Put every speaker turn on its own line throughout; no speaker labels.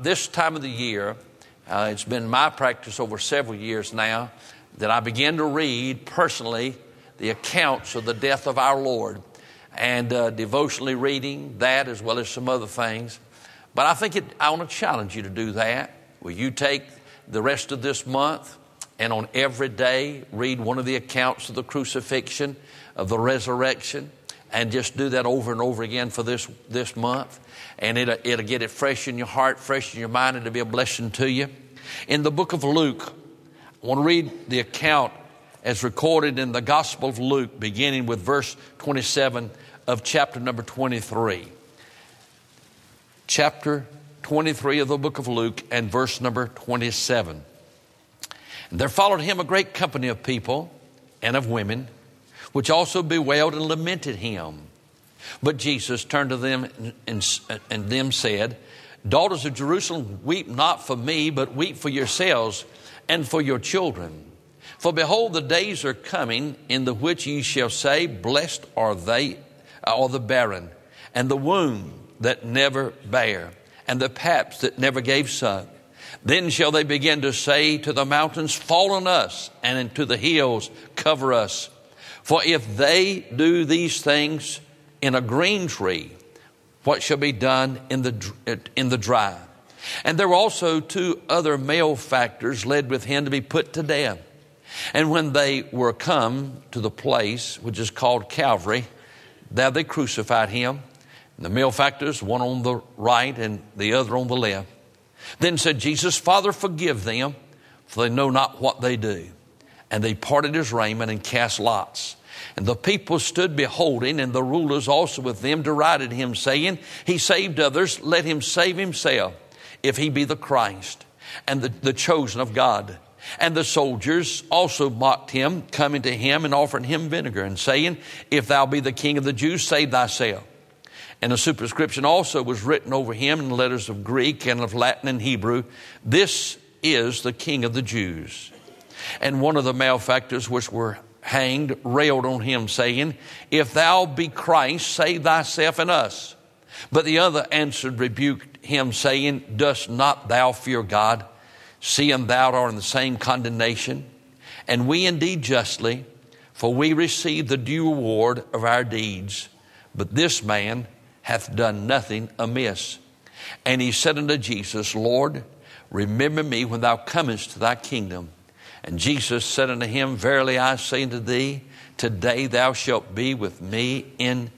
This time of the year, uh, it's been my practice over several years now that I begin to read personally the accounts of the death of our Lord and uh, devotionally reading that as well as some other things. But I think it, I want to challenge you to do that. Will you take the rest of this month and on every day read one of the accounts of the crucifixion, of the resurrection, and just do that over and over again for this, this month? And it'll, it'll get it fresh in your heart, fresh in your mind, and it'll be a blessing to you. In the book of Luke, I want to read the account as recorded in the Gospel of Luke, beginning with verse 27 of chapter number 23. Chapter 23 of the book of Luke and verse number 27. And there followed him a great company of people and of women, which also bewailed and lamented him. But Jesus turned to them and, and them said, Daughters of Jerusalem, weep not for me, but weep for yourselves and for your children. For behold, the days are coming in the which ye shall say, Blessed are they, or the barren, and the womb that never bare, and the paps that never gave suck. Then shall they begin to say to the mountains, Fall on us, and to the hills, cover us. For if they do these things in a green tree, what shall be done in the, uh, in the dry? And there were also two other malefactors led with him to be put to death. And when they were come to the place which is called Calvary, there they crucified him, and the malefactors, one on the right and the other on the left. Then said Jesus, Father, forgive them, for they know not what they do. And they parted his raiment and cast lots. And the people stood beholding, and the rulers also with them derided him, saying, He saved others, let him save himself, if he be the Christ, and the, the chosen of God. And the soldiers also mocked him, coming to him and offering him vinegar, and saying, If thou be the king of the Jews, save thyself. And a superscription also was written over him in letters of Greek and of Latin and Hebrew This is the king of the Jews. And one of the malefactors which were hanged railed on him, saying, If thou be Christ, save thyself and us. But the other answered, rebuked him, saying, Dost not thou fear God? seeing thou art in the same condemnation, and we indeed justly, for we receive the due reward of our deeds. But this man hath done nothing amiss. And he said unto Jesus, Lord, remember me when thou comest to thy kingdom. And Jesus said unto him, Verily I say unto thee, today thou shalt be with me in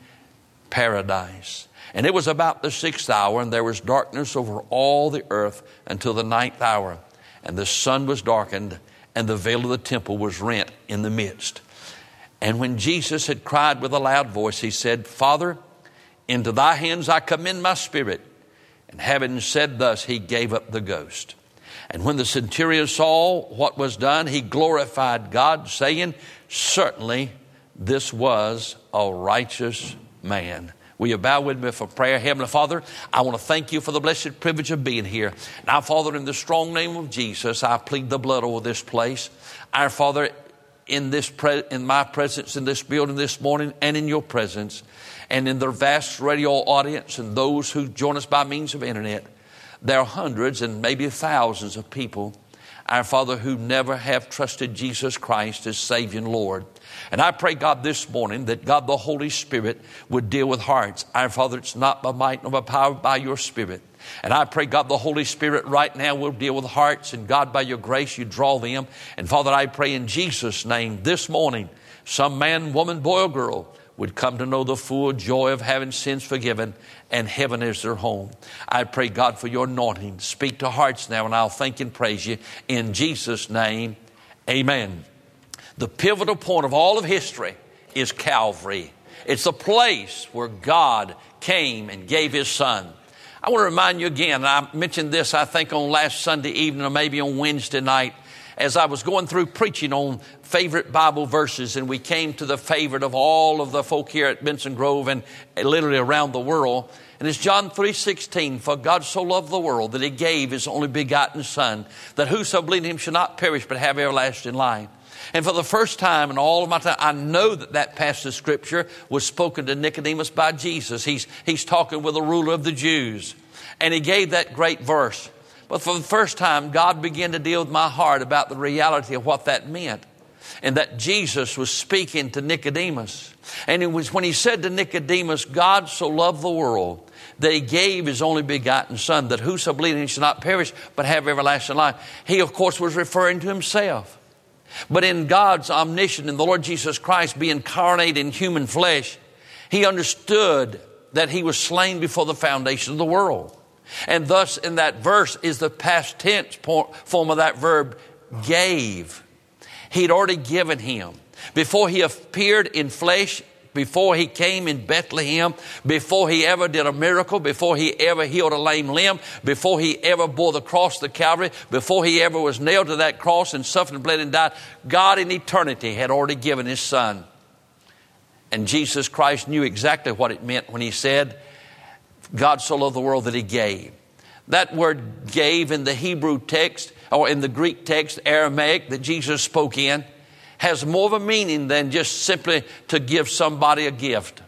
paradise. And it was about the sixth hour, and there was darkness over all the earth until the ninth hour and the sun was darkened, and the veil of the temple was rent in the midst. And when Jesus had cried with a loud voice, he said, Father, into thy hands I commend my spirit. And having said thus, he gave up the ghost. And when the centurion saw what was done, he glorified God, saying, Certainly this was a righteous man. Will you bow with me for prayer? Heavenly Father, I want to thank you for the blessed privilege of being here. Now, Father, in the strong name of Jesus, I plead the blood over this place. Our Father, in this pre- in my presence in this building this morning and in your presence and in the vast radio audience and those who join us by means of internet, there are hundreds and maybe thousands of people, our Father, who never have trusted Jesus Christ as Savior and Lord. And I pray, God, this morning that God the Holy Spirit would deal with hearts. Our Father, it's not by might nor by power, by your Spirit. And I pray, God, the Holy Spirit right now will deal with hearts, and God, by your grace, you draw them. And Father, I pray in Jesus' name this morning, some man, woman, boy, or girl would come to know the full joy of having sins forgiven and heaven is their home. I pray, God, for your anointing. Speak to hearts now, and I'll thank and praise you. In Jesus' name, amen. The pivotal point of all of history is Calvary. It's the place where God came and gave his son. I want to remind you again, I mentioned this, I think, on last Sunday evening or maybe on Wednesday night, as I was going through preaching on favorite Bible verses, and we came to the favorite of all of the folk here at Benson Grove and literally around the world. And it's John 3:16, for God so loved the world that he gave his only begotten son, that whoso believed in him should not perish but have everlasting life. And for the first time in all of my time, I know that that passage of scripture was spoken to Nicodemus by Jesus. He's, he's talking with a ruler of the Jews. And he gave that great verse. But for the first time, God began to deal with my heart about the reality of what that meant. And that Jesus was speaking to Nicodemus. And it was when he said to Nicodemus, God so loved the world that he gave his only begotten Son, that whoso believes in him shall not perish, but have everlasting life. He, of course, was referring to himself. But in God's omniscience, in the Lord Jesus Christ being incarnate in human flesh, he understood that he was slain before the foundation of the world. And thus, in that verse, is the past tense form of that verb, gave. He'd already given him. Before he appeared in flesh, before he came in Bethlehem, before he ever did a miracle, before he ever healed a lame limb, before he ever bore the cross to Calvary, before he ever was nailed to that cross and suffered and bled and died, God in eternity had already given his son. And Jesus Christ knew exactly what it meant when he said, God so loved the world that he gave. That word gave in the Hebrew text or in the Greek text, Aramaic, that Jesus spoke in, has more of a meaning than just simply to give somebody a gift.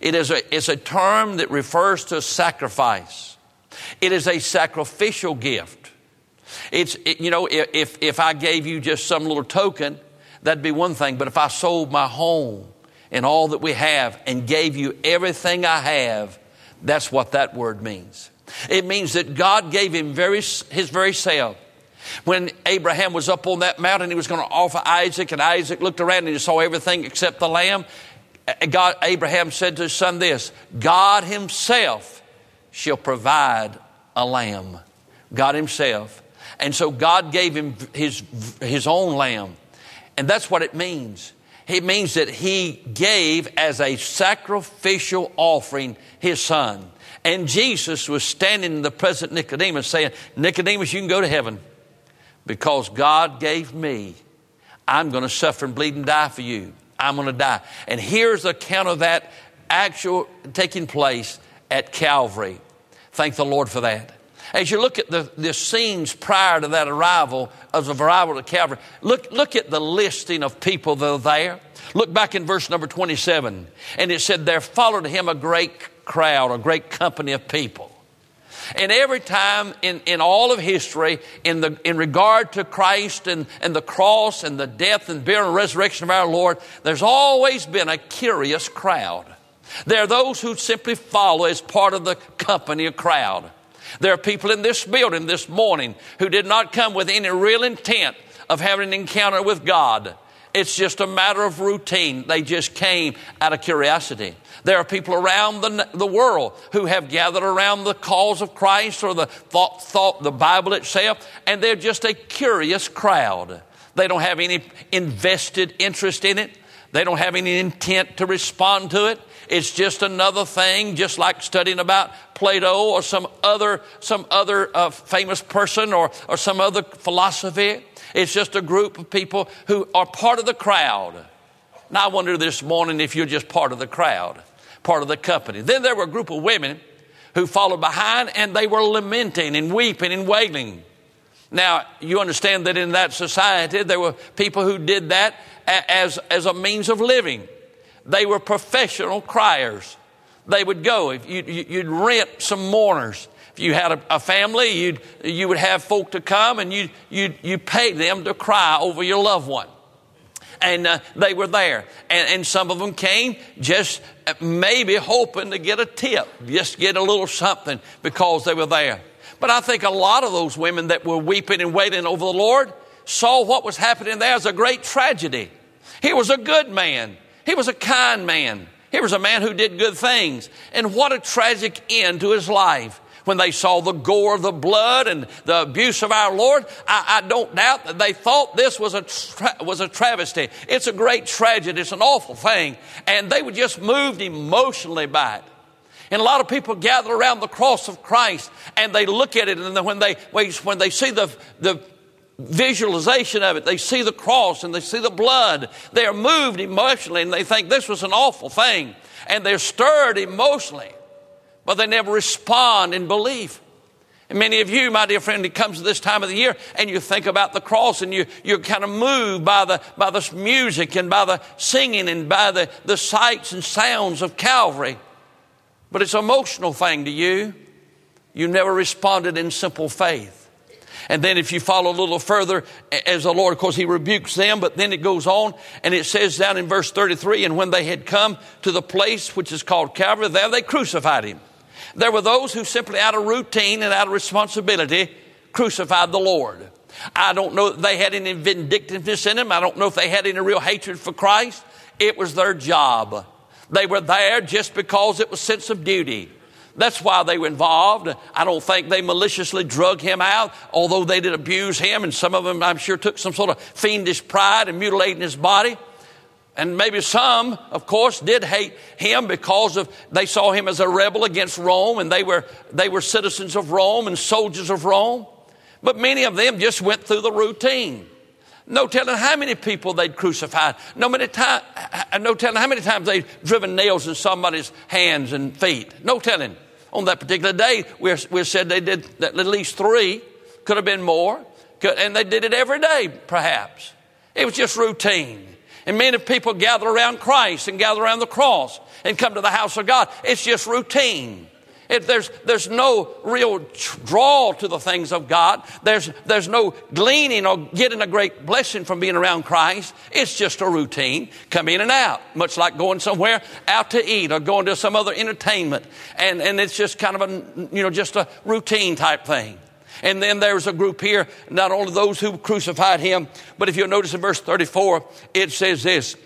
It is a, it's a term that refers to sacrifice. It is a sacrificial gift. It's, it, you know, if, if I gave you just some little token, that'd be one thing. But if I sold my home and all that we have and gave you everything I have, that's what that word means. It means that God gave him very, his very self when Abraham was up on that mountain, he was going to offer Isaac, and Isaac looked around and he saw everything except the lamb. God, Abraham said to his son this God Himself shall provide a lamb. God Himself. And so God gave him his, his own lamb. And that's what it means. It means that He gave as a sacrificial offering His Son. And Jesus was standing in the present Nicodemus saying, Nicodemus, you can go to heaven because God gave me, I'm going to suffer and bleed and die for you. I'm going to die. And here's the account of that actual taking place at Calvary. Thank the Lord for that. As you look at the, the scenes prior to that arrival of the arrival to Calvary, look, look at the listing of people that are there. Look back in verse number 27, and it said, There followed him a great crowd, a great company of people. And every time in, in all of history, in, the, in regard to Christ and, and the cross and the death and burial and resurrection of our Lord, there's always been a curious crowd. There are those who simply follow as part of the company, a crowd. There are people in this building this morning who did not come with any real intent of having an encounter with God. It's just a matter of routine. They just came out of curiosity. There are people around the, the world who have gathered around the cause of Christ or the thought, thought, the Bible itself, and they're just a curious crowd. They don't have any invested interest in it. They don't have any intent to respond to it. It's just another thing, just like studying about Plato or some other, some other uh, famous person or, or some other philosophy. It's just a group of people who are part of the crowd. Now, I wonder this morning if you're just part of the crowd, part of the company. Then there were a group of women who followed behind and they were lamenting and weeping and wailing. Now, you understand that in that society, there were people who did that as, as a means of living. They were professional criers. They would go, if you, you'd rent some mourners If you had a, a family, you'd, you would have folk to come and you, you, you pay them to cry over your loved one. And uh, they were there. And, and some of them came just uh, maybe hoping to get a tip, just get a little something because they were there. But I think a lot of those women that were weeping and waiting over the Lord saw what was happening there as a great tragedy. He was a good man. He was a kind man. He was a man who did good things. And what a tragic end to his life when they saw the gore of the blood and the abuse of our Lord, I, I don't doubt that they thought this was a, tra- was a travesty. It's a great tragedy. It's an awful thing. And they were just moved emotionally by it. And a lot of people gather around the cross of Christ and they look at it and when they, when they see the, the visualization of it, they see the cross and they see the blood, they are moved emotionally and they think this was an awful thing. And they're stirred emotionally but they never respond in belief. And many of you, my dear friend, it comes to this time of the year and you think about the cross and you, you're kind of moved by the, by the music and by the singing and by the, the sights and sounds of Calvary. But it's an emotional thing to you. You never responded in simple faith. And then if you follow a little further, as the Lord, of course, He rebukes them, but then it goes on and it says down in verse 33, and when they had come to the place which is called Calvary, there they crucified Him. There were those who simply out of routine and out of responsibility crucified the Lord. I don't know that they had any vindictiveness in them. I don't know if they had any real hatred for Christ. It was their job. They were there just because it was sense of duty. That's why they were involved. I don't think they maliciously drug him out, although they did abuse him, and some of them, I'm sure, took some sort of fiendish pride in mutilating his body. And maybe some, of course, did hate him because of they saw him as a rebel against Rome, and they were they were citizens of Rome and soldiers of Rome. But many of them just went through the routine. No telling how many people they'd crucified. No, many time, uh, uh, no telling how many times they'd driven nails in somebody's hands and feet. No telling. On that particular day, we we said they did at least three. Could have been more. Could, and they did it every day, perhaps. It was just routine. And many people gather around Christ and gather around the cross and come to the house of God. It's just routine. If there's, there's no real draw to the things of God. There's, there's no gleaning or getting a great blessing from being around Christ. It's just a routine. Come in and out, much like going somewhere out to eat or going to some other entertainment. And, and it's just kind of a, you know, just a routine type thing. And then there's a group here, not only those who crucified him, but if you'll notice in verse 34, it says this.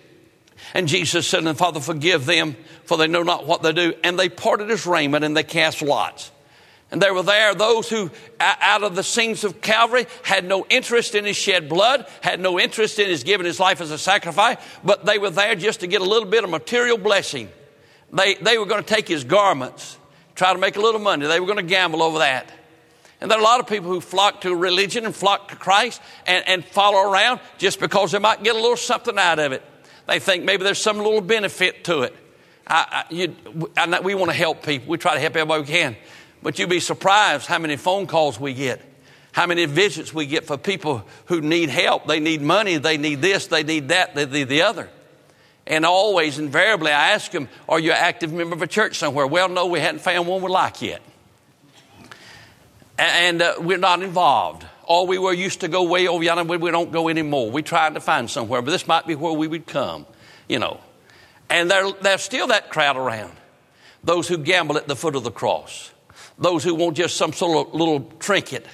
And Jesus said, And Father, forgive them, for they know not what they do. And they parted his raiment and they cast lots. And there were there those who, out of the scenes of Calvary, had no interest in his shed blood, had no interest in his giving his life as a sacrifice, but they were there just to get a little bit of material blessing. They, they were going to take his garments, try to make a little money. They were going to gamble over that. And there are a lot of people who flock to religion and flock to Christ and, and follow around just because they might get a little something out of it. They think maybe there's some little benefit to it. I, I, you, I, we want to help people. We try to help everybody we can. But you'd be surprised how many phone calls we get, how many visits we get for people who need help. They need money, they need this, they need that, they need the other. And always, invariably, I ask them, Are you an active member of a church somewhere? Well, no, we hadn't found one we like yet. And uh, we're not involved. Or we were used to go way over yonder, we don't go anymore. We tried to find somewhere, but this might be where we would come, you know. And there, there's still that crowd around. Those who gamble at the foot of the cross. Those who want just some sort of little trinket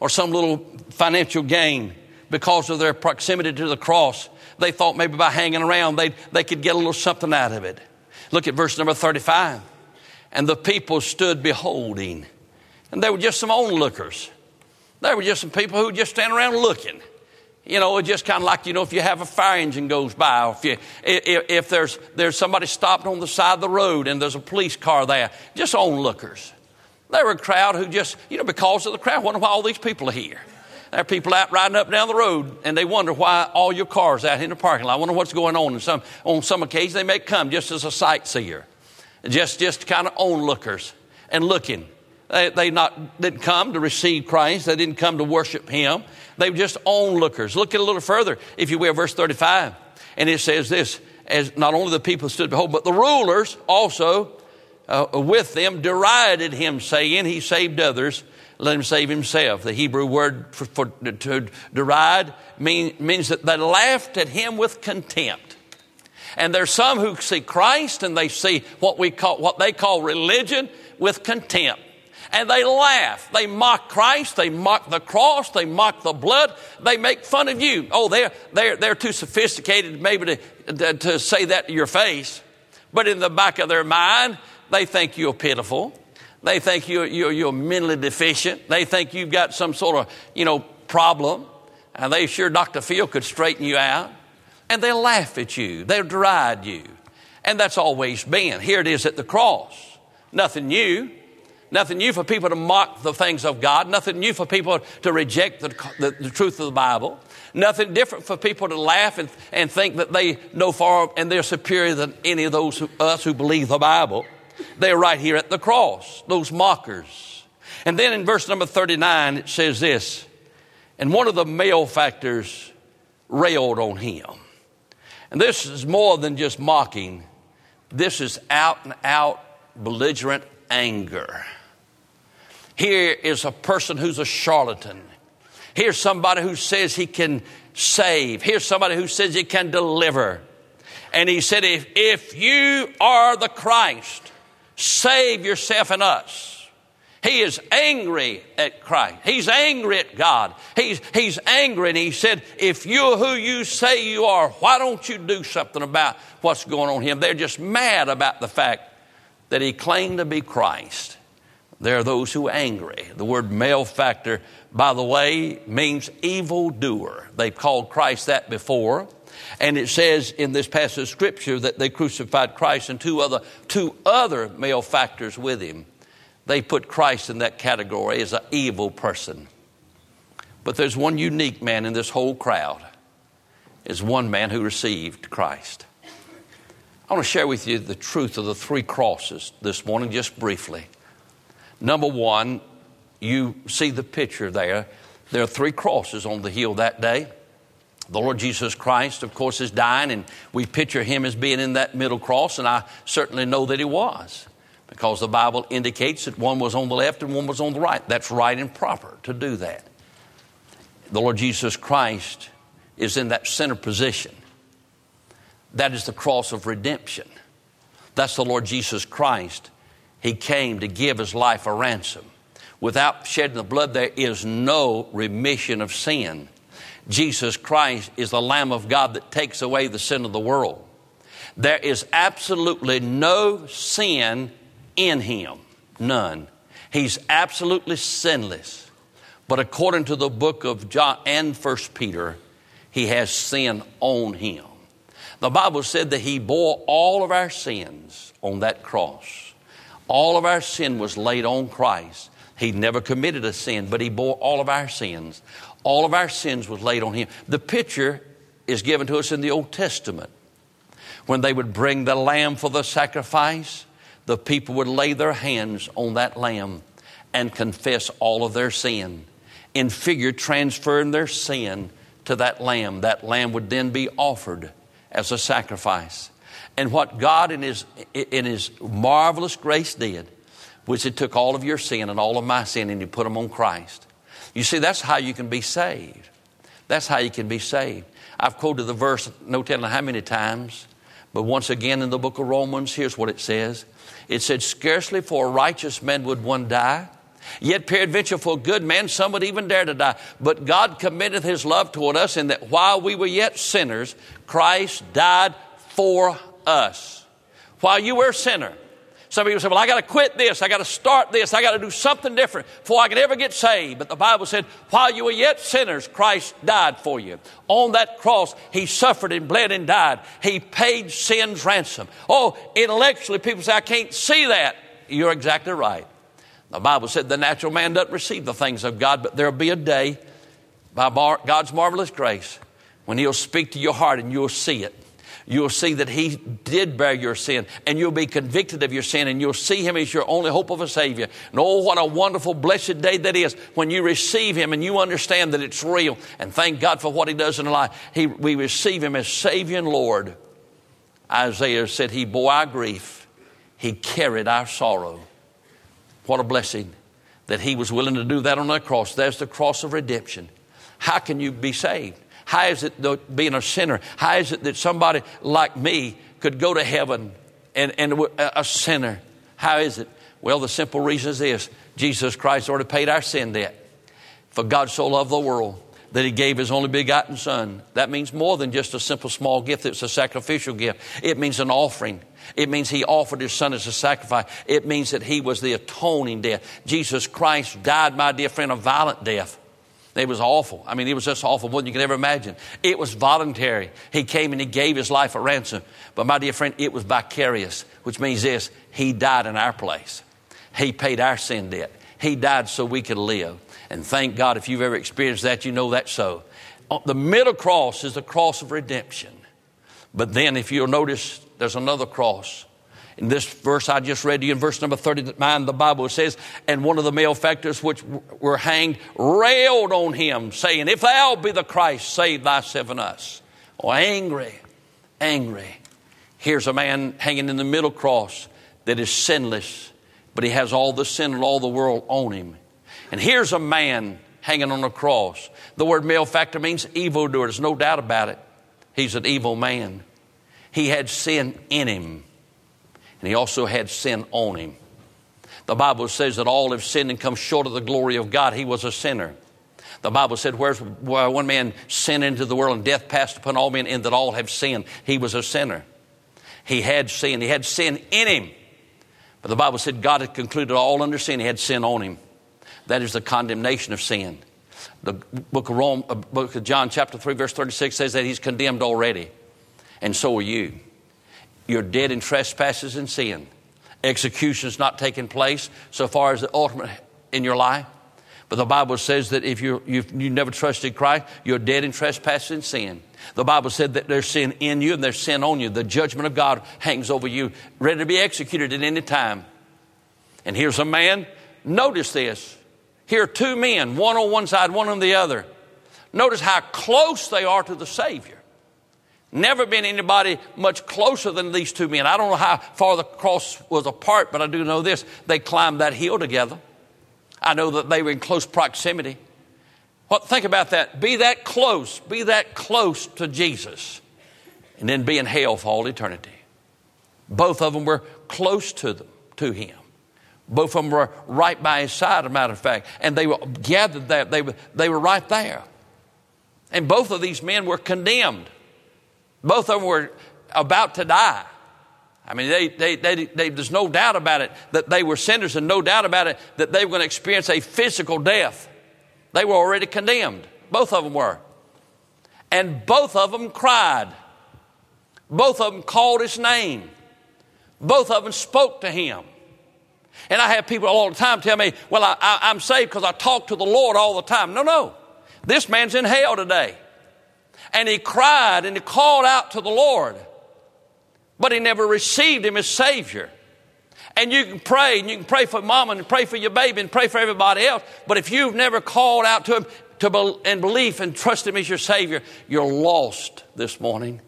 or some little financial gain because of their proximity to the cross. They thought maybe by hanging around they, they could get a little something out of it. Look at verse number 35. And the people stood beholding. And they were just some onlookers. They were just some people who just stand around looking. You know, it's just kind of like, you know, if you have a fire engine goes by, or if, you, if, if there's, there's somebody stopped on the side of the road and there's a police car there, just onlookers. They were a crowd who just, you know, because of the crowd, wonder why all these people are here. There are people out riding up down the road and they wonder why all your cars out in the parking lot. I wonder what's going on. And some, on some occasions, they may come just as a sightseer, just, just kind of onlookers and looking. They, they not, didn't come to receive Christ. They didn't come to worship Him. They were just onlookers. Look at a little further, if you will, verse 35. And it says this, as not only the people stood behold, but the rulers also uh, with them derided him, saying, He saved others, let him save himself. The Hebrew word for, for to deride mean, means that they laughed at him with contempt. And there's some who see Christ and they see what we call what they call religion with contempt and they laugh. They mock Christ. They mock the cross. They mock the blood. They make fun of you. Oh, they're, they're, they're too sophisticated maybe to, to, say that to your face. But in the back of their mind, they think you're pitiful. They think you're, you're, you're mentally deficient. They think you've got some sort of, you know, problem. And they sure Dr. Phil could straighten you out. And they'll laugh at you. They'll deride you. And that's always been. Here it is at the cross. Nothing new. Nothing new for people to mock the things of God. Nothing new for people to reject the, the, the, truth of the Bible. Nothing different for people to laugh and, and think that they know far and they're superior than any of those who, us who believe the Bible. They're right here at the cross, those mockers. And then in verse number 39, it says this And one of the malefactors railed on him. And this is more than just mocking, this is out and out belligerent anger. Here is a person who's a charlatan. Here's somebody who says he can save. Here's somebody who says he can deliver. And he said, if, if you are the Christ, save yourself and us. He is angry at Christ. He's angry at God. He's, he's angry and he said, if you're who you say you are, why don't you do something about what's going on here? They're just mad about the fact that he claimed to be Christ. There are those who are angry. The word malefactor, by the way, means evildoer. They've called Christ that before. And it says in this passage of scripture that they crucified Christ and two other, two other malefactors with him. They put Christ in that category as an evil person. But there's one unique man in this whole crowd. Is one man who received Christ. I want to share with you the truth of the three crosses this morning, just briefly. Number one, you see the picture there. There are three crosses on the hill that day. The Lord Jesus Christ, of course, is dying, and we picture him as being in that middle cross, and I certainly know that he was because the Bible indicates that one was on the left and one was on the right. That's right and proper to do that. The Lord Jesus Christ is in that center position. That is the cross of redemption. That's the Lord Jesus Christ. He came to give his life a ransom. Without shedding the blood, there is no remission of sin. Jesus Christ is the Lamb of God that takes away the sin of the world. There is absolutely no sin in him, none. He's absolutely sinless. But according to the book of John and First Peter, he has sin on him. The Bible said that He bore all of our sins on that cross. All of our sin was laid on Christ. He never committed a sin, but He bore all of our sins. All of our sins was laid on Him. The picture is given to us in the Old Testament. When they would bring the lamb for the sacrifice, the people would lay their hands on that lamb and confess all of their sin. In figure, transferring their sin to that lamb. That lamb would then be offered as a sacrifice. And what God in His, in His marvelous grace did was He took all of your sin and all of my sin and He put them on Christ. You see, that's how you can be saved. That's how you can be saved. I've quoted the verse no telling how many times, but once again in the book of Romans, here's what it says. It said, Scarcely for a righteous man would one die, Yet peradventure for a good man some would even dare to die. But God committed his love toward us in that while we were yet sinners, Christ died for us. While you were a sinner. Some people say, well, I got to quit this. I got to start this. I got to do something different before I can ever get saved. But the Bible said, while you were yet sinners, Christ died for you. On that cross, He suffered and bled and died. He paid sin's ransom. Oh, intellectually, people say, I can't see that. You're exactly right. The Bible said the natural man doesn't receive the things of God, but there'll be a day by God's marvelous grace when He'll speak to your heart and you'll see it. You'll see that He did bear your sin and you'll be convicted of your sin and you'll see Him as your only hope of a Savior. And oh, what a wonderful, blessed day that is when you receive Him and you understand that it's real and thank God for what He does in our life. He, we receive Him as Savior and Lord. Isaiah said, He bore our grief, He carried our sorrow. What a blessing that he was willing to do that on the cross. There's the cross of redemption. How can you be saved? How is it being a sinner? How is it that somebody like me could go to heaven and, and a sinner? How is it? Well, the simple reason is this Jesus Christ already paid our sin debt. For God so loved the world that he gave his only begotten son. That means more than just a simple small gift, it's a sacrificial gift. It means an offering. It means he offered his son as a sacrifice. It means that he was the atoning death. Jesus Christ died, my dear friend, a violent death. It was awful. I mean, it was just awful, more than you could ever imagine. It was voluntary. He came and he gave his life a ransom. But my dear friend, it was vicarious, which means this he died in our place. He paid our sin debt. He died so we could live. And thank God if you've ever experienced that, you know that's so. Uh, the middle cross is the cross of redemption. But then, if you'll notice, there's another cross. In this verse I just read to you, in verse number 39, the Bible says, And one of the malefactors which were hanged railed on him, saying, If thou be the Christ, save thyself and us. Oh, angry, angry. Here's a man hanging in the middle cross that is sinless, but he has all the sin of all the world on him. And here's a man hanging on a cross. The word malefactor means evildoer. There's no doubt about it. He's an evil man. He had sin in him, and he also had sin on him. The Bible says that all have sinned and come short of the glory of God. He was a sinner. The Bible said, Where's where one man sinned into the world and death passed upon all men, and that all have sinned. He was a sinner. He had sin. He had sin in him. But the Bible said God had concluded all under sin. He had sin on him. That is the condemnation of sin. The book of, Rome, uh, book of John, chapter 3, verse 36 says that he's condemned already. And so are you. You're dead in trespasses and sin. Execution's not taking place so far as the ultimate in your life. But the Bible says that if you you never trusted Christ, you're dead in trespasses and sin. The Bible said that there's sin in you and there's sin on you. The judgment of God hangs over you, ready to be executed at any time. And here's a man, notice this. Here are two men, one on one side, one on the other. Notice how close they are to the Savior. Never been anybody much closer than these two men. I don't know how far the cross was apart, but I do know this. They climbed that hill together. I know that they were in close proximity. What, think about that. Be that close, be that close to Jesus, and then be in hell for all eternity. Both of them were close to them, to him. Both of them were right by his side, as a matter of fact. And they were gathered there. They were, they were right there. And both of these men were condemned. Both of them were about to die. I mean, they, they, they, there's no doubt about it that they were sinners, and no doubt about it that they were going to experience a physical death. They were already condemned. Both of them were. And both of them cried. Both of them called his name. Both of them spoke to him. And I have people all the time tell me, well, I, I'm saved because I talk to the Lord all the time. No, no. This man's in hell today. And he cried and he called out to the Lord but he never received him as Savior. And you can pray, and you can pray for mama, and pray for your baby, and pray for everybody else. But if you've never called out to him to in belief and trust him as your Savior, you're lost this morning.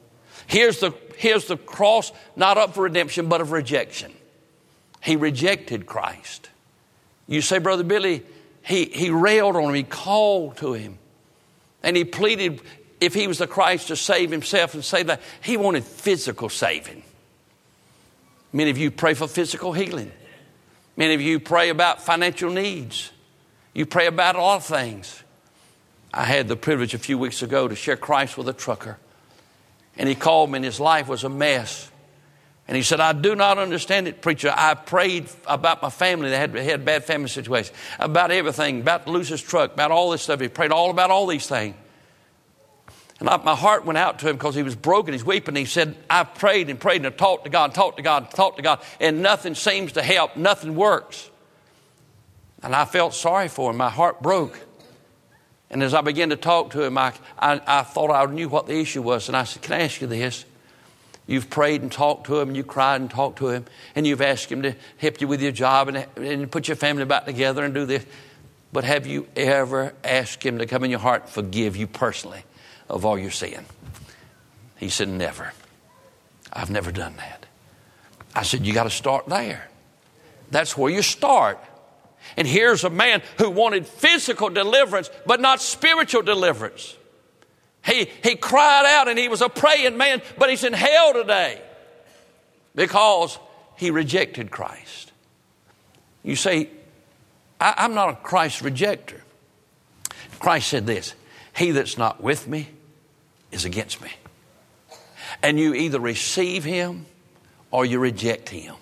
Here's the, here's the cross, not up for redemption, but of rejection. He rejected Christ. You say, Brother Billy, he, he railed on him, he called to him, and he pleaded if he was the Christ to save himself and save that, he wanted physical saving. Many of you pray for physical healing. Many of you pray about financial needs. You pray about a lot of things. I had the privilege a few weeks ago to share Christ with a trucker. And he called me, and his life was a mess. And he said, I do not understand it, preacher. I prayed about my family They had, had bad family situations, about everything, about his truck, about all this stuff. He prayed all about all these things. And I, my heart went out to him because he was broken. He's weeping. He said, I've prayed and prayed and talked to God and talked to God and talked to God, and nothing seems to help. Nothing works. And I felt sorry for him. My heart broke. And as I began to talk to him, I, I, I, thought I knew what the issue was. And I said, Can I ask you this? You've prayed and talked to him, and you cried and talked to him, and you've asked him to help you with your job and, and put your family back together and do this. But have you ever asked him to come in your heart and forgive you personally? Of all your sin? He said, Never. I've never done that. I said, You got to start there. That's where you start. And here's a man who wanted physical deliverance, but not spiritual deliverance. He, he cried out and he was a praying man, but he's in hell today because he rejected Christ. You say, I, am not a Christ rejecter. Christ said this He that's not with me is against me. And you either receive him or you reject him.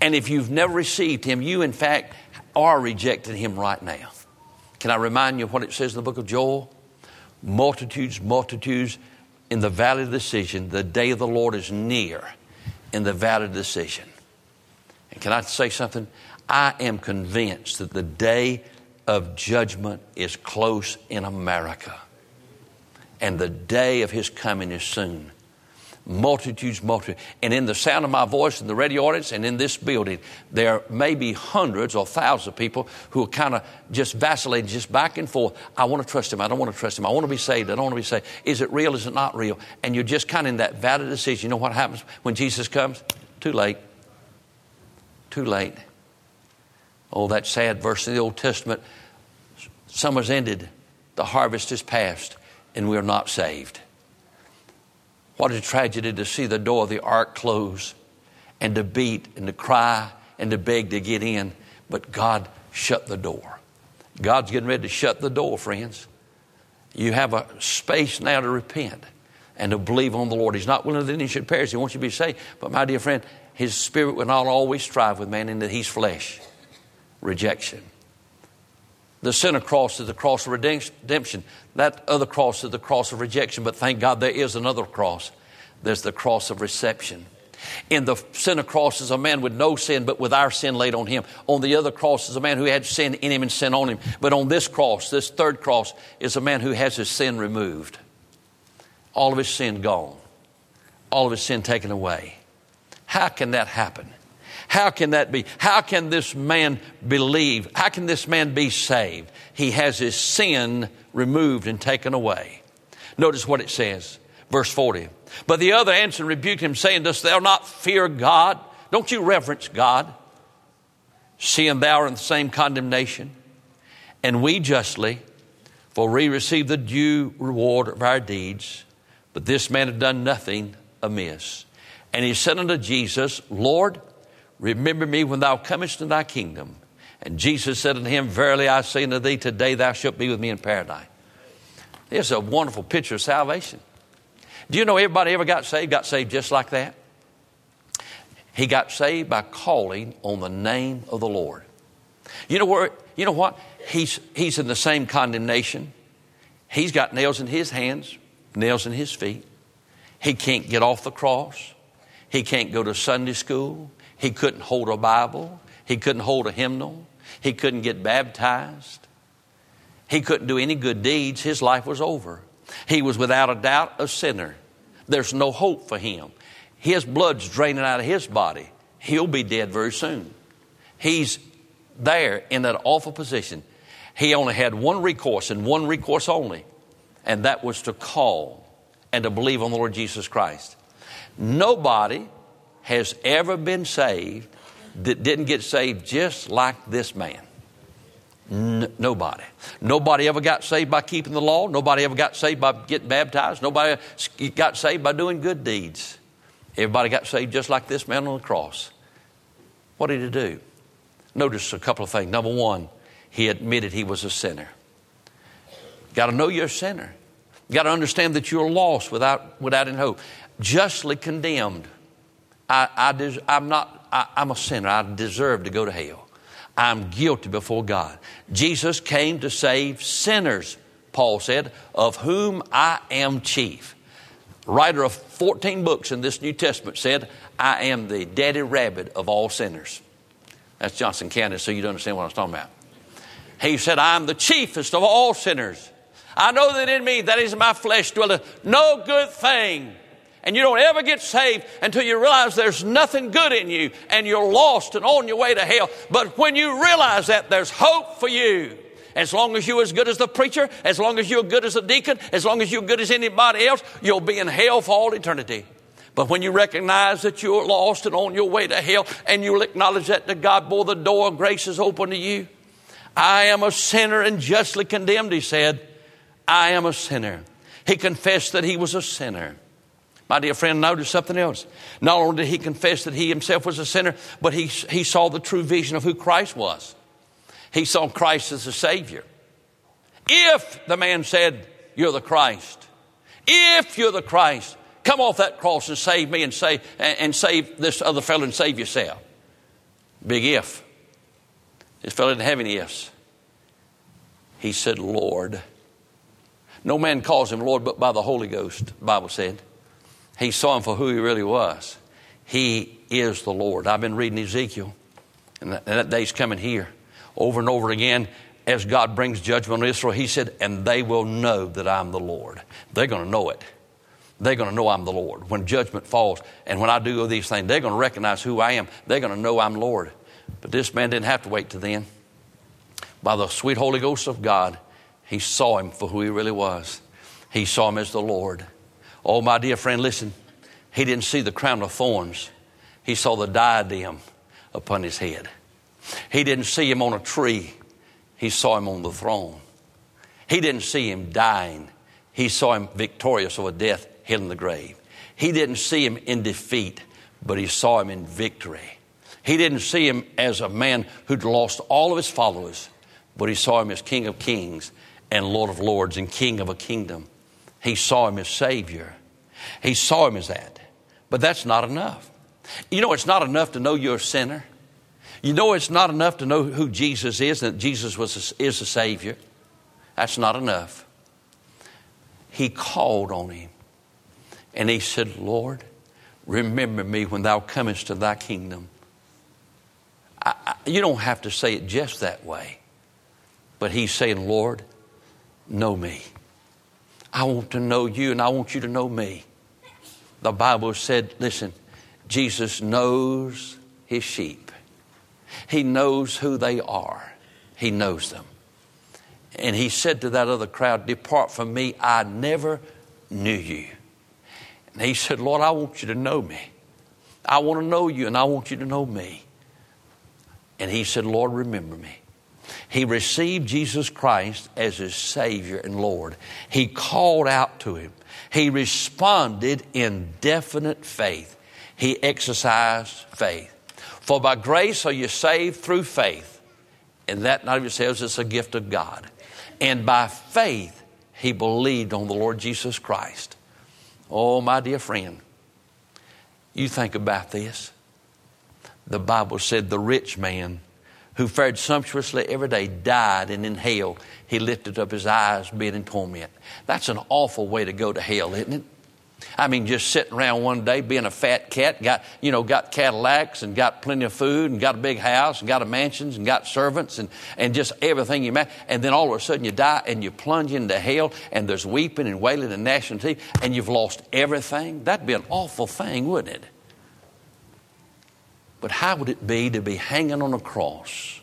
And if you've never received him, you in fact are rejecting him right now. Can I remind you of what it says in the book of Joel? Multitudes, multitudes in the valley of decision. The day of the Lord is near in the valley of decision. And can I say something? I am convinced that the day of judgment is close in America and the day of his coming is soon. Multitudes, multitudes. And in the sound of my voice in the radio audience and in this building, there may be hundreds or thousands of people who are kind of just vacillating, just back and forth. I want to trust him. I don't want to trust him. I want to be saved. I don't want to be saved. Is it real? Is it not real? And you're just kind of in that valid decision. You know what happens when Jesus comes? Too late. Too late. Oh, that sad verse in the Old Testament. Summer's ended, the harvest is past, and we are not saved. What a tragedy to see the door of the ark close and to beat and to cry and to beg to get in, but God shut the door. God's getting ready to shut the door, friends. You have a space now to repent and to believe on the Lord. He's not willing that any should perish. He wants you to be saved. But my dear friend, his spirit will not always strive with man in that he's flesh. Rejection. The sinner cross is the cross of redemption. That other cross is the cross of rejection. But thank God there is another cross. There's the cross of reception. In the sinner cross is a man with no sin, but with our sin laid on him. On the other cross is a man who had sin in him and sin on him. But on this cross, this third cross, is a man who has his sin removed. All of his sin gone. All of his sin taken away. How can that happen? How can that be? How can this man believe? How can this man be saved? He has his sin removed and taken away. Notice what it says, verse 40. But the other answered and rebuked him, saying, Dost thou not fear God? Don't you reverence God? Seeing thou art in the same condemnation, and we justly, for we receive the due reward of our deeds. But this man had done nothing amiss. And he said unto Jesus, Lord, remember me when thou comest in thy kingdom. And Jesus said unto him, Verily I say unto thee, today thou shalt be with me in paradise. It's a wonderful picture of salvation. Do you know everybody ever got saved? Got saved just like that? He got saved by calling on the name of the Lord. You know where? You know what? He's he's in the same condemnation. He's got nails in his hands, nails in his feet. He can't get off the cross. He can't go to Sunday school. He couldn't hold a Bible. He couldn't hold a hymnal. He couldn't get baptized. He couldn't do any good deeds. His life was over. He was without a doubt a sinner. There's no hope for him. His blood's draining out of his body. He'll be dead very soon. He's there in that awful position. He only had one recourse and one recourse only, and that was to call and to believe on the Lord Jesus Christ. Nobody has ever been saved that didn't get saved just like this man. N- nobody. Nobody ever got saved by keeping the law. Nobody ever got saved by getting baptized. Nobody got saved by doing good deeds. Everybody got saved just like this man on the cross. What did he do? Notice a couple of things. Number one, he admitted he was a sinner. Got to know you're a sinner. Got to understand that you're lost without, without any hope. Justly condemned. I, I, I'm not, I, I'm a sinner. I deserve to go to hell. I'm guilty before God. Jesus came to save sinners, Paul said, of whom I am chief. Writer of 14 books in this New Testament said, I am the daddy rabbit of all sinners. That's Johnson County, so you don't understand what I was talking about. He said, I'm the chiefest of all sinners. I know that in me, that is my flesh, dwelleth no good thing. And you don't ever get saved until you realize there's nothing good in you and you're lost and on your way to hell. But when you realize that, there's hope for you. As long as you're as good as the preacher, as long as you're good as a deacon, as long as you're good as anybody else, you'll be in hell for all eternity. But when you recognize that you're lost and on your way to hell, and you'll acknowledge that the God bore the door of grace is open to you, I am a sinner and justly condemned, he said. I am a sinner. He confessed that he was a sinner. My dear friend, notice something else. Not only did he confess that he himself was a sinner, but he, he saw the true vision of who Christ was. He saw Christ as a Savior. If the man said, You're the Christ, if you're the Christ, come off that cross and save me and, say, and save this other fellow and save yourself. Big if. This fellow didn't have any ifs. He said, Lord. No man calls him Lord but by the Holy Ghost, the Bible said. He saw him for who he really was. He is the Lord. I've been reading Ezekiel, and that, and that day's coming here over and over again as God brings judgment on Israel. He said, And they will know that I'm the Lord. They're going to know it. They're going to know I'm the Lord. When judgment falls and when I do these things, they're going to recognize who I am. They're going to know I'm Lord. But this man didn't have to wait to then. By the sweet Holy Ghost of God, he saw him for who he really was. He saw him as the Lord. Oh, my dear friend, listen. He didn't see the crown of thorns, he saw the diadem upon his head. He didn't see him on a tree, he saw him on the throne. He didn't see him dying, he saw him victorious over death, hid in the grave. He didn't see him in defeat, but he saw him in victory. He didn't see him as a man who'd lost all of his followers, but he saw him as King of Kings and Lord of Lords and King of a kingdom. He saw him as Savior. He saw him as that. But that's not enough. You know, it's not enough to know you're a sinner. You know, it's not enough to know who Jesus is, and that Jesus was a, is a Savior. That's not enough. He called on him. And he said, Lord, remember me when thou comest to thy kingdom. I, I, you don't have to say it just that way. But he's saying, Lord, know me. I want to know you and I want you to know me. The Bible said, listen, Jesus knows his sheep. He knows who they are. He knows them. And he said to that other crowd, Depart from me, I never knew you. And he said, Lord, I want you to know me. I want to know you and I want you to know me. And he said, Lord, remember me. He received Jesus Christ as his Savior and Lord. He called out to him. He responded in definite faith. He exercised faith. For by grace are you saved through faith. And that not of yourselves, it's a gift of God. And by faith, he believed on the Lord Jesus Christ. Oh, my dear friend, you think about this. The Bible said the rich man who fared sumptuously every day, died, and in hell he lifted up his eyes, being in torment. That's an awful way to go to hell, isn't it? I mean, just sitting around one day being a fat cat, got, you know, got Cadillacs and got plenty of food and got a big house and got a mansions and got servants and, and just everything you met. And then all of a sudden you die and you plunge into hell and there's weeping and wailing and gnashing teeth and you've lost everything. That'd be an awful thing, wouldn't it? But how would it be to be hanging on a cross,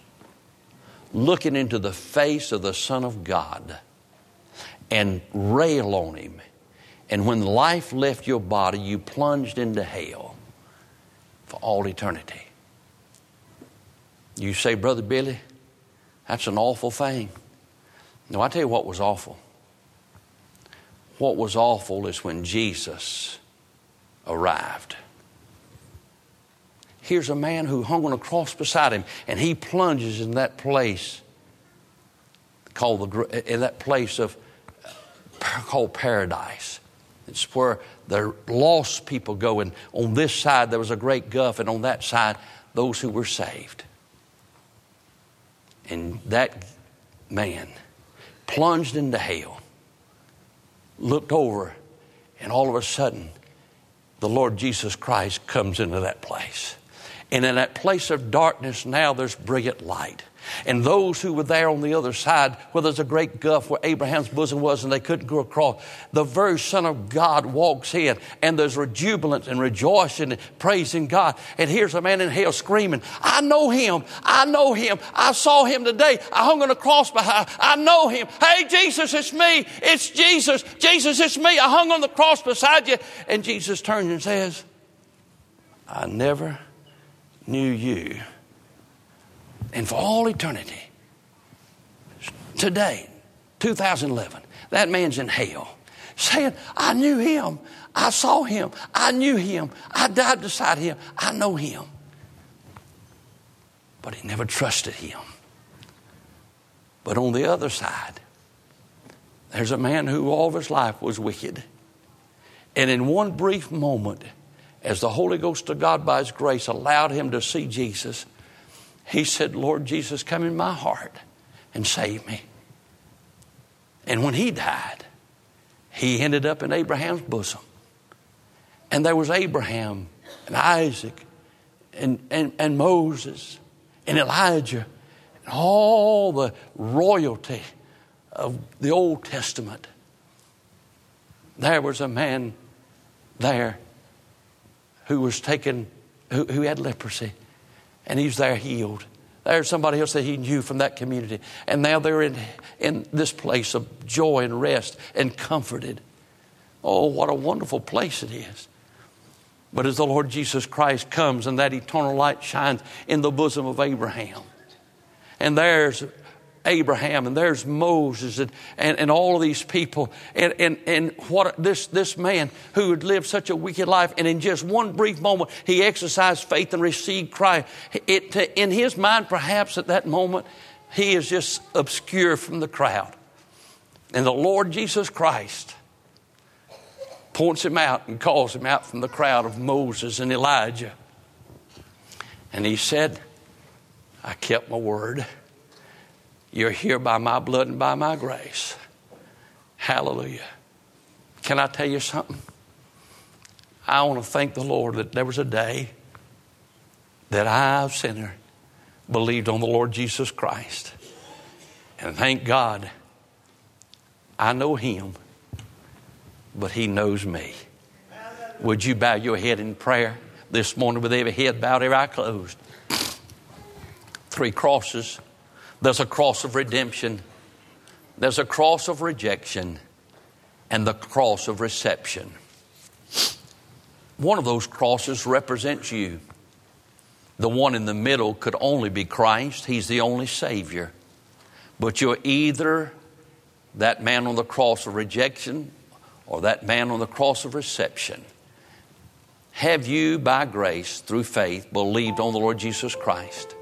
looking into the face of the Son of God, and rail on him? And when life left your body, you plunged into hell for all eternity. You say, Brother Billy, that's an awful thing. No, I tell you what was awful. What was awful is when Jesus arrived. Here's a man who hung on a cross beside him, and he plunges in that place called the in that place of called paradise. It's where the lost people go, and on this side there was a great gulf, and on that side those who were saved. And that man plunged into hell, looked over, and all of a sudden the Lord Jesus Christ comes into that place. And in that place of darkness, now there's brilliant light. And those who were there on the other side, where there's a great gulf where Abraham's bosom was and they couldn't go across, the very Son of God walks in and there's jubilant and rejoicing and praising God. And here's a man in hell screaming, I know him. I know him. I saw him today. I hung on a cross behind. I know him. Hey, Jesus, it's me. It's Jesus. Jesus, it's me. I hung on the cross beside you. And Jesus turns and says, I never knew you. And for all eternity, today, 2011, that man's in hell saying, I knew him. I saw him. I knew him. I died beside him. I know him. But he never trusted him. But on the other side, there's a man who all of his life was wicked. And in one brief moment, as the Holy Ghost of God, by His grace, allowed him to see Jesus, he said, Lord Jesus, come in my heart and save me. And when he died, he ended up in Abraham's bosom. And there was Abraham and Isaac and, and, and Moses and Elijah and all the royalty of the Old Testament. There was a man there who was taken, who, who had leprosy, and he's there healed. There's somebody else that he knew from that community. And now they're in, in this place of joy and rest and comforted. Oh, what a wonderful place it is. But as the Lord Jesus Christ comes and that eternal light shines in the bosom of Abraham, And there's Abraham and there's Moses and, and, and all of these people. And, and, and what this, this man who had lived such a wicked life, and in just one brief moment, he exercised faith and received Christ. It, in his mind, perhaps at that moment, he is just obscure from the crowd. And the Lord Jesus Christ points him out and calls him out from the crowd of Moses and Elijah. And he said, I kept my word. You're here by my blood and by my grace. Hallelujah. Can I tell you something? I want to thank the Lord that there was a day that I, a sinner, believed on the Lord Jesus Christ. And thank God, I know Him, but He knows me. Would you bow your head in prayer this morning with every head bowed, every eye closed? Three crosses there's a cross of redemption, there's a cross of rejection, and the cross of reception. One of those crosses represents you. The one in the middle could only be Christ, He's the only Savior. But you're either that man on the cross of rejection or that man on the cross of reception. Have you, by grace, through faith, believed on the Lord Jesus Christ?